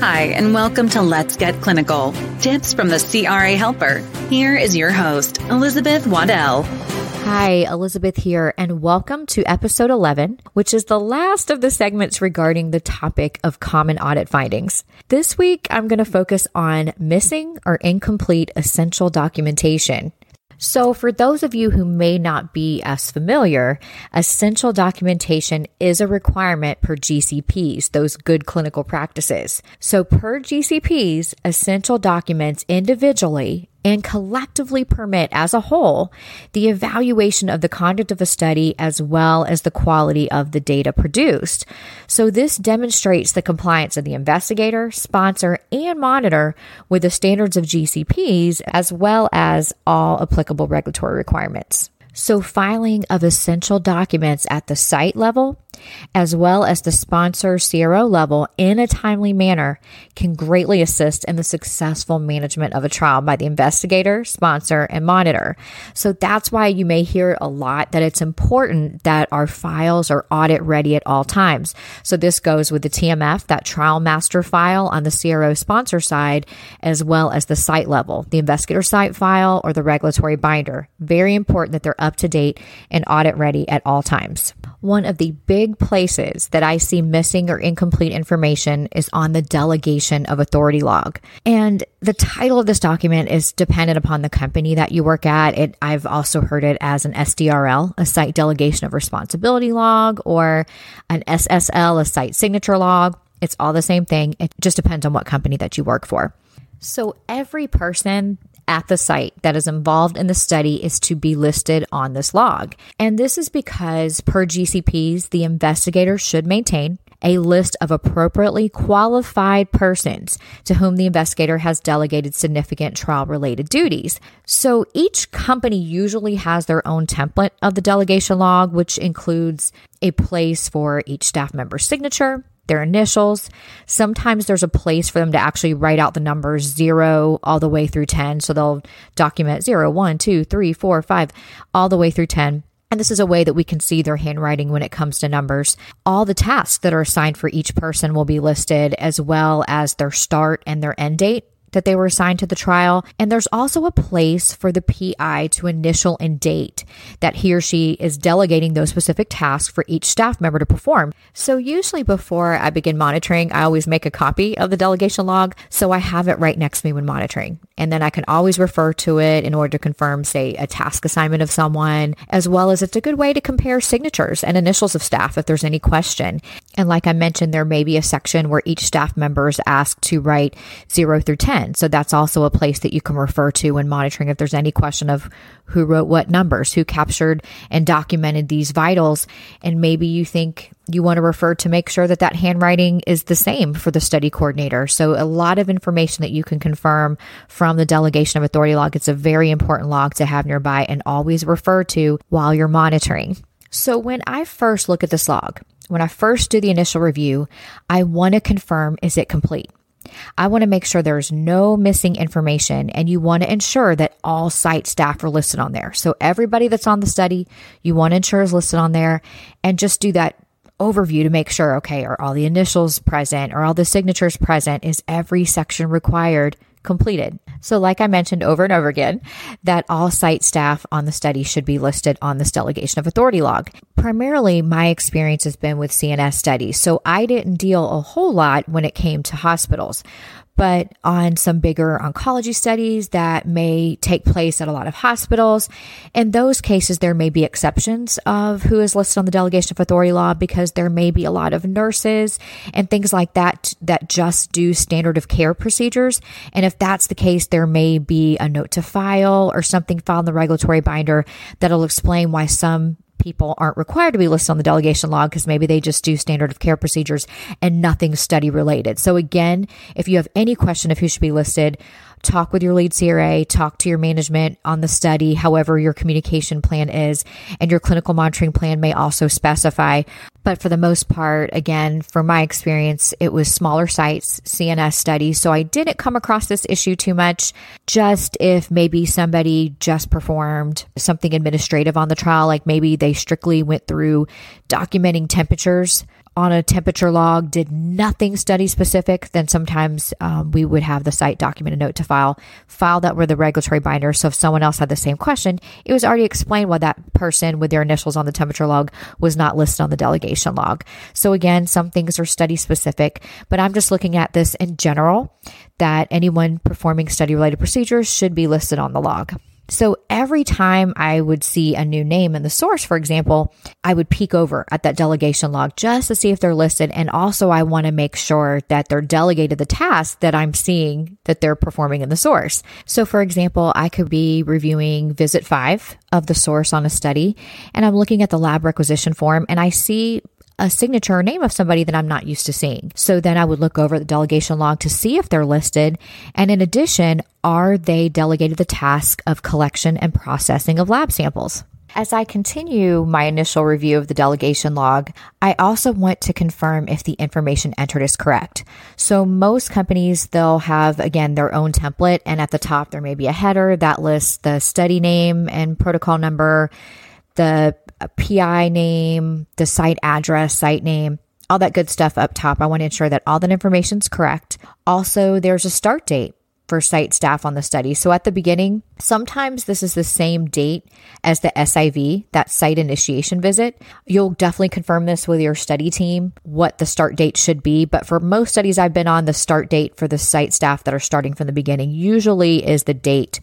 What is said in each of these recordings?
Hi, and welcome to Let's Get Clinical Tips from the CRA Helper. Here is your host, Elizabeth Waddell. Hi, Elizabeth here, and welcome to episode 11, which is the last of the segments regarding the topic of common audit findings. This week, I'm going to focus on missing or incomplete essential documentation. So, for those of you who may not be as familiar, essential documentation is a requirement per GCPs, those good clinical practices. So, per GCPs, essential documents individually and collectively permit as a whole the evaluation of the conduct of a study as well as the quality of the data produced. So this demonstrates the compliance of the investigator, sponsor, and monitor with the standards of GCPs as well as all applicable regulatory requirements. So filing of essential documents at the site level as well as the sponsor CRO level in a timely manner can greatly assist in the successful management of a trial by the investigator, sponsor, and monitor. So that's why you may hear a lot that it's important that our files are audit ready at all times. So this goes with the TMF, that trial master file on the CRO sponsor side, as well as the site level, the investigator site file or the regulatory binder. Very important that they're up to date and audit ready at all times. One of the big places that I see missing or incomplete information is on the delegation of authority log. And the title of this document is dependent upon the company that you work at. It, I've also heard it as an SDRL, a site delegation of responsibility log, or an SSL, a site signature log. It's all the same thing. It just depends on what company that you work for. So every person at the site that is involved in the study is to be listed on this log. And this is because, per GCPs, the investigator should maintain a list of appropriately qualified persons to whom the investigator has delegated significant trial related duties. So each company usually has their own template of the delegation log, which includes a place for each staff member's signature, their initials. Sometimes there's a place for them to actually write out the numbers zero all the way through 10. So they'll document zero, one, two, three, four, five, all the way through 10. And this is a way that we can see their handwriting when it comes to numbers. All the tasks that are assigned for each person will be listed, as well as their start and their end date that they were assigned to the trial. And there's also a place for the PI to initial and date that he or she is delegating those specific tasks for each staff member to perform. So usually before I begin monitoring, I always make a copy of the delegation log so I have it right next to me when monitoring. And then I can always refer to it in order to confirm, say, a task assignment of someone, as well as it's a good way to compare signatures and initials of staff if there's any question. And like I mentioned, there may be a section where each staff member is asked to write zero through 10 10. So that's also a place that you can refer to when monitoring if there's any question of who wrote what numbers, who captured and documented these vitals. And maybe you think you want to refer to make sure that that handwriting is the same for the study coordinator. So a lot of information that you can confirm from the delegation of authority log. It's a very important log to have nearby and always refer to while you're monitoring. So when I first look at this log, when I first do the initial review, I want to confirm is it complete? I want to make sure there's no missing information and you want to ensure that all site staff are listed on there. So everybody that's on the study, you want to ensure is listed on there and just do that overview to make sure, okay, are all the initials present? Are all the signatures present? Is every section required? completed. So, like I mentioned over and over again, that all site staff on the study should be listed on this delegation of authority log. Primarily, my experience has been with CNS studies, so I didn't deal a whole lot when it came to hospitals but on some bigger oncology studies that may take place at a lot of hospitals. In those cases, there may be exceptions of who is listed on the delegation of authority law because there may be a lot of nurses and things like that that just do standard of care procedures. And if that's the case, there may be a note to file or something filed in the regulatory binder that'll explain why some people aren't required to be listed on the delegation log because maybe they just do standard of care procedures and nothing study related. So again, if you have any question of who should be listed, talk with your lead CRA, talk to your management on the study, however your communication plan is, and your clinical monitoring plan may also specify. But for the most part, again, from my experience, it was smaller sites, CNS studies. So I didn't come across this issue too much. Just if maybe somebody just performed something administrative on the trial, like maybe they strictly went through documenting temperatures on a temperature log did nothing study specific, then sometimes um, we would have the site document a note to file, file that were the regulatory binder. So if someone else had the same question, it was already explained why that person with their initials on the temperature log was not listed on the delegation log. So again, some things are study specific, but I'm just looking at this in general that anyone performing study related procedures should be listed on the log. So every time I would see a new name in the source, for example, I would peek over at that delegation log just to see if they're listed. And also I want to make sure that they're delegated the task that I'm seeing that they're performing in the source. So for example, I could be reviewing visit five of the source on a study and I'm looking at the lab requisition form and I see a signature or name of somebody that I'm not used to seeing. So then I would look over the delegation log to see if they're listed. And in addition, are they delegated the task of collection and processing of lab samples? As I continue my initial review of the delegation log, I also want to confirm if the information entered is correct. So most companies, they'll have again their own template and at the top there may be a header that lists the study name and protocol number, the PI name, the site address, site name, all that good stuff up top. I want to ensure that all that information is correct. Also, there's a start date for site staff on the study. So at the beginning, sometimes this is the same date as the SIV, that site initiation visit. You'll definitely confirm this with your study team, what the start date should be. But for most studies I've been on, the start date for the site staff that are starting from the beginning usually is the date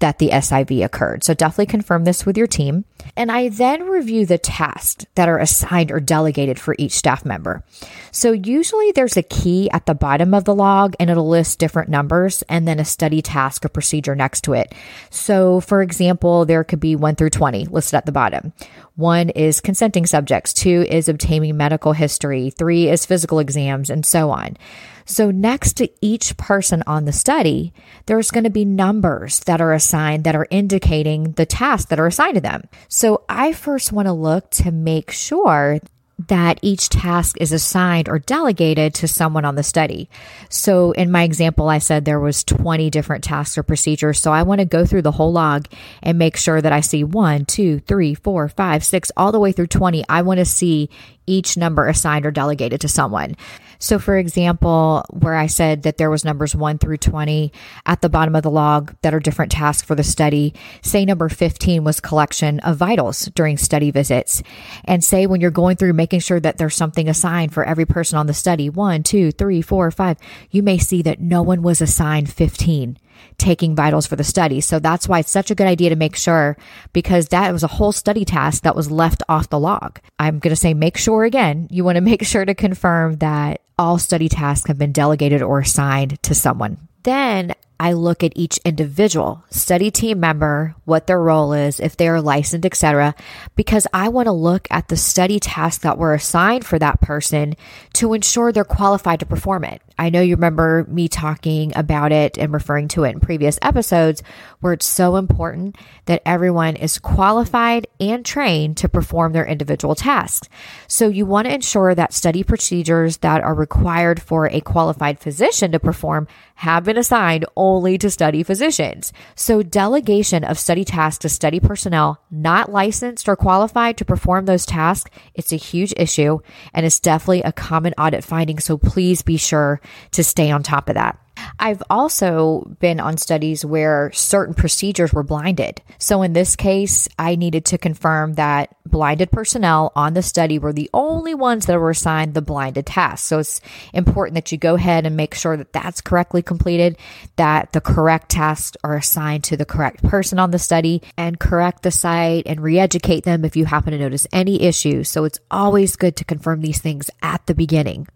that the SIV occurred. So definitely confirm this with your team. And I then review the tasks that are assigned or delegated for each staff member. So usually there's a key at the bottom of the log and it'll list different numbers and then a study task or procedure next to it. So for example, there could be one through 20 listed at the bottom. One is consenting subjects. Two is obtaining medical history. Three is physical exams and so on. So next to each person on the study, there's going to be numbers that are assigned that are indicating the tasks that are assigned to them. So I first want to look to make sure that each task is assigned or delegated to someone on the study. So in my example, I said there was 20 different tasks or procedures. So I want to go through the whole log and make sure that I see one, two, three, four, five, six, all the way through 20. I want to see each number assigned or delegated to someone. So, for example, where I said that there was numbers 1 through 20 at the bottom of the log that are different tasks for the study, say number 15 was collection of vitals during study visits. And say when you're going through making sure that there's something assigned for every person on the study, one, two, three, four, five, you may see that no one was assigned 15 taking vitals for the study. So that's why it's such a good idea to make sure because that was a whole study task that was left off the log. I'm going to say make sure again, you want to make sure to confirm that all study tasks have been delegated or assigned to someone. Then I look at each individual study team member, what their role is, if they are licensed, etc., because I want to look at the study tasks that were assigned for that person to ensure they're qualified to perform it. I know you remember me talking about it and referring to it in previous episodes where it's so important that everyone is qualified and trained to perform their individual tasks. So you want to ensure that study procedures that are required for a qualified physician to perform have been assigned only to study physicians. So delegation of study tasks to study personnel not licensed or qualified to perform those tasks, it's a huge issue and it's definitely a common audit finding. So please be sure to stay on top of that. I've also been on studies where certain procedures were blinded. So in this case, I needed to confirm that blinded personnel on the study were the only ones that were assigned the blinded task. So it's important that you go ahead and make sure that that's correctly completed, that the correct tasks are assigned to the correct person on the study and correct the site and re-educate them if you happen to notice any issues. So it's always good to confirm these things at the beginning.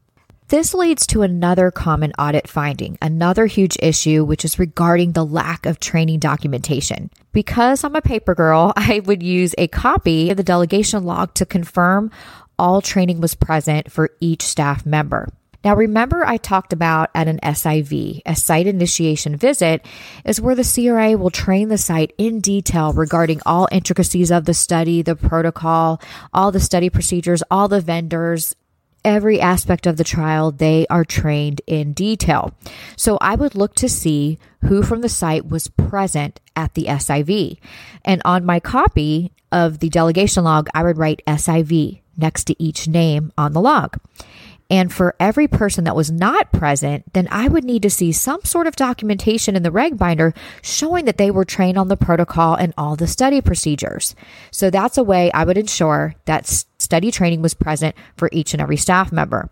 This leads to another common audit finding, another huge issue, which is regarding the lack of training documentation. Because I'm a paper girl, I would use a copy of the delegation log to confirm all training was present for each staff member. Now, remember, I talked about at an SIV, a site initiation visit, is where the CRA will train the site in detail regarding all intricacies of the study, the protocol, all the study procedures, all the vendors, every aspect of the trial, they are trained in detail. So I would look to see who from the site was present at the SIV. And on my copy of the delegation log, I would write SIV next to each name on the log. And for every person that was not present, then I would need to see some sort of documentation in the reg binder showing that they were trained on the protocol and all the study procedures. So that's a way I would ensure that study training was present for each and every staff member.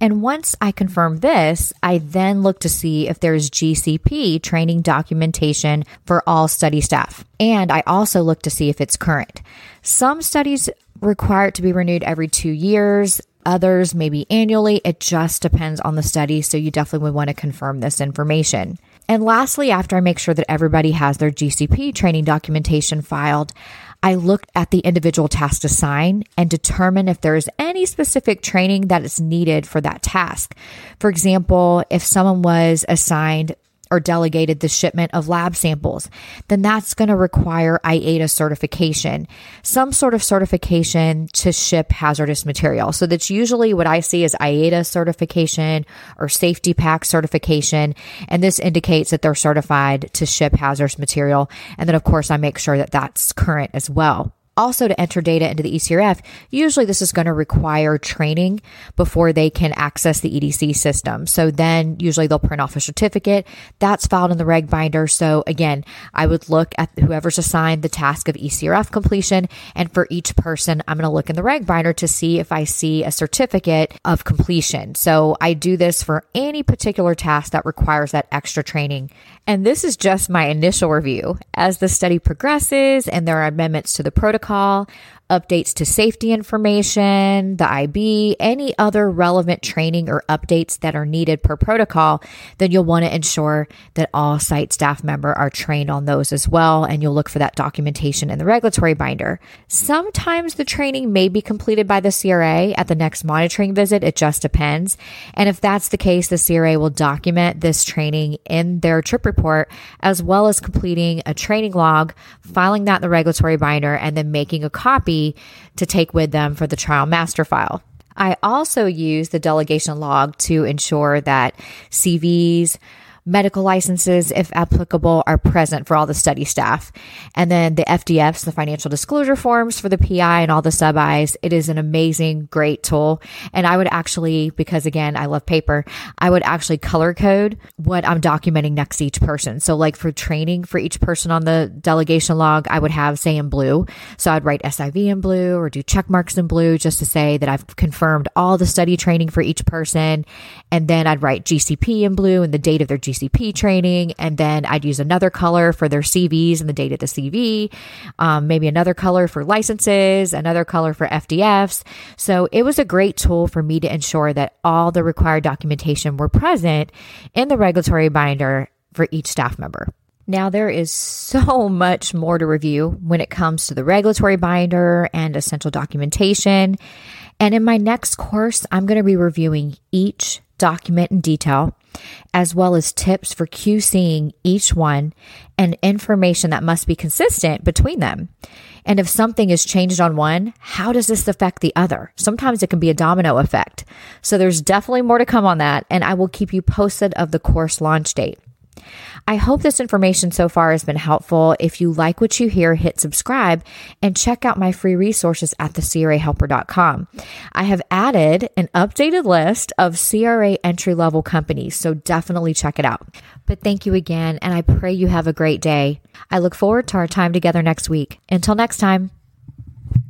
And once I confirm this, I then look to see if there's GCP training documentation for all study staff. And I also look to see if it's current. Some studies require it to be renewed every two years others maybe annually. It just depends on the study. So you definitely would want to confirm this information. And lastly, after I make sure that everybody has their GCP training documentation filed, I look at the individual task assigned and determine if there is any specific training that is needed for that task. For example, if someone was assigned or delegated the shipment of lab samples, then that's going to require IATA certification, some sort of certification to ship hazardous material. So that's usually what I see as IATA certification or Saf-T-Pak certification. And this indicates that they're certified to ship hazardous material. And then of course I make sure that that's current as well also to enter data into the ECRF, usually this is going to require training before they can access the EDC system. So then usually they'll print off a certificate that's filed in the reg binder. So again, I would look at whoever's assigned the task of ECRF completion. And for each person, I'm going to look in the reg binder to see if I see a certificate of completion. So I do this for any particular task that requires that extra training. And this is just my initial review. As the study progresses and there are amendments to the protocol, call updates to safety information, the IB, any other relevant training or updates that are needed per protocol, then you'll want to ensure that all site staff member are trained on those as well. And you'll look for that documentation in the regulatory binder. Sometimes the training may be completed by the CRA at the next monitoring visit. It just depends. And if that's the case, the CRA will document this training in their trip report, as well as completing a training log, filing that in the regulatory binder, and then making a copy to take with them for the trial master file. I also use the delegation log to ensure that CVs, medical licenses, if applicable, are present for all the study staff. And then the FDFs, the financial disclosure forms for the PI and all the sub Is. It is an amazing, great tool. And I would actually, because again, I love paper, I would actually color code what I'm documenting next to each person. So like for training for each person on the delegation log, I would have say in blue. So I'd write SIV in blue or do check marks in blue just to say that I've confirmed all the study training for each person. And then I'd write GCP in blue and the date of their GCP GCP training. And then I'd use another color for their CVs and the date of the CV, um, maybe another color for licenses, another color for FDFs. So it was a great tool for me to ensure that all the required documentation were present in the regulatory binder for each staff member. Now, there is so much more to review when it comes to the regulatory binder and essential documentation. And in my next course, I'm going to be reviewing each document in detail, as well as tips for QCing each one and information that must be consistent between them. And if something is changed on one, how does this affect the other? Sometimes it can be a domino effect. So there's definitely more to come on that, and I will keep you posted of the course launch date. I hope this information so far has been helpful. If you like what you hear, hit subscribe and check out my free resources at thecrahelper.com. I have added an updated list of CRA entry level companies, so definitely check it out. But thank you again, and I pray you have a great day. I look forward to our time together next week. Until next time.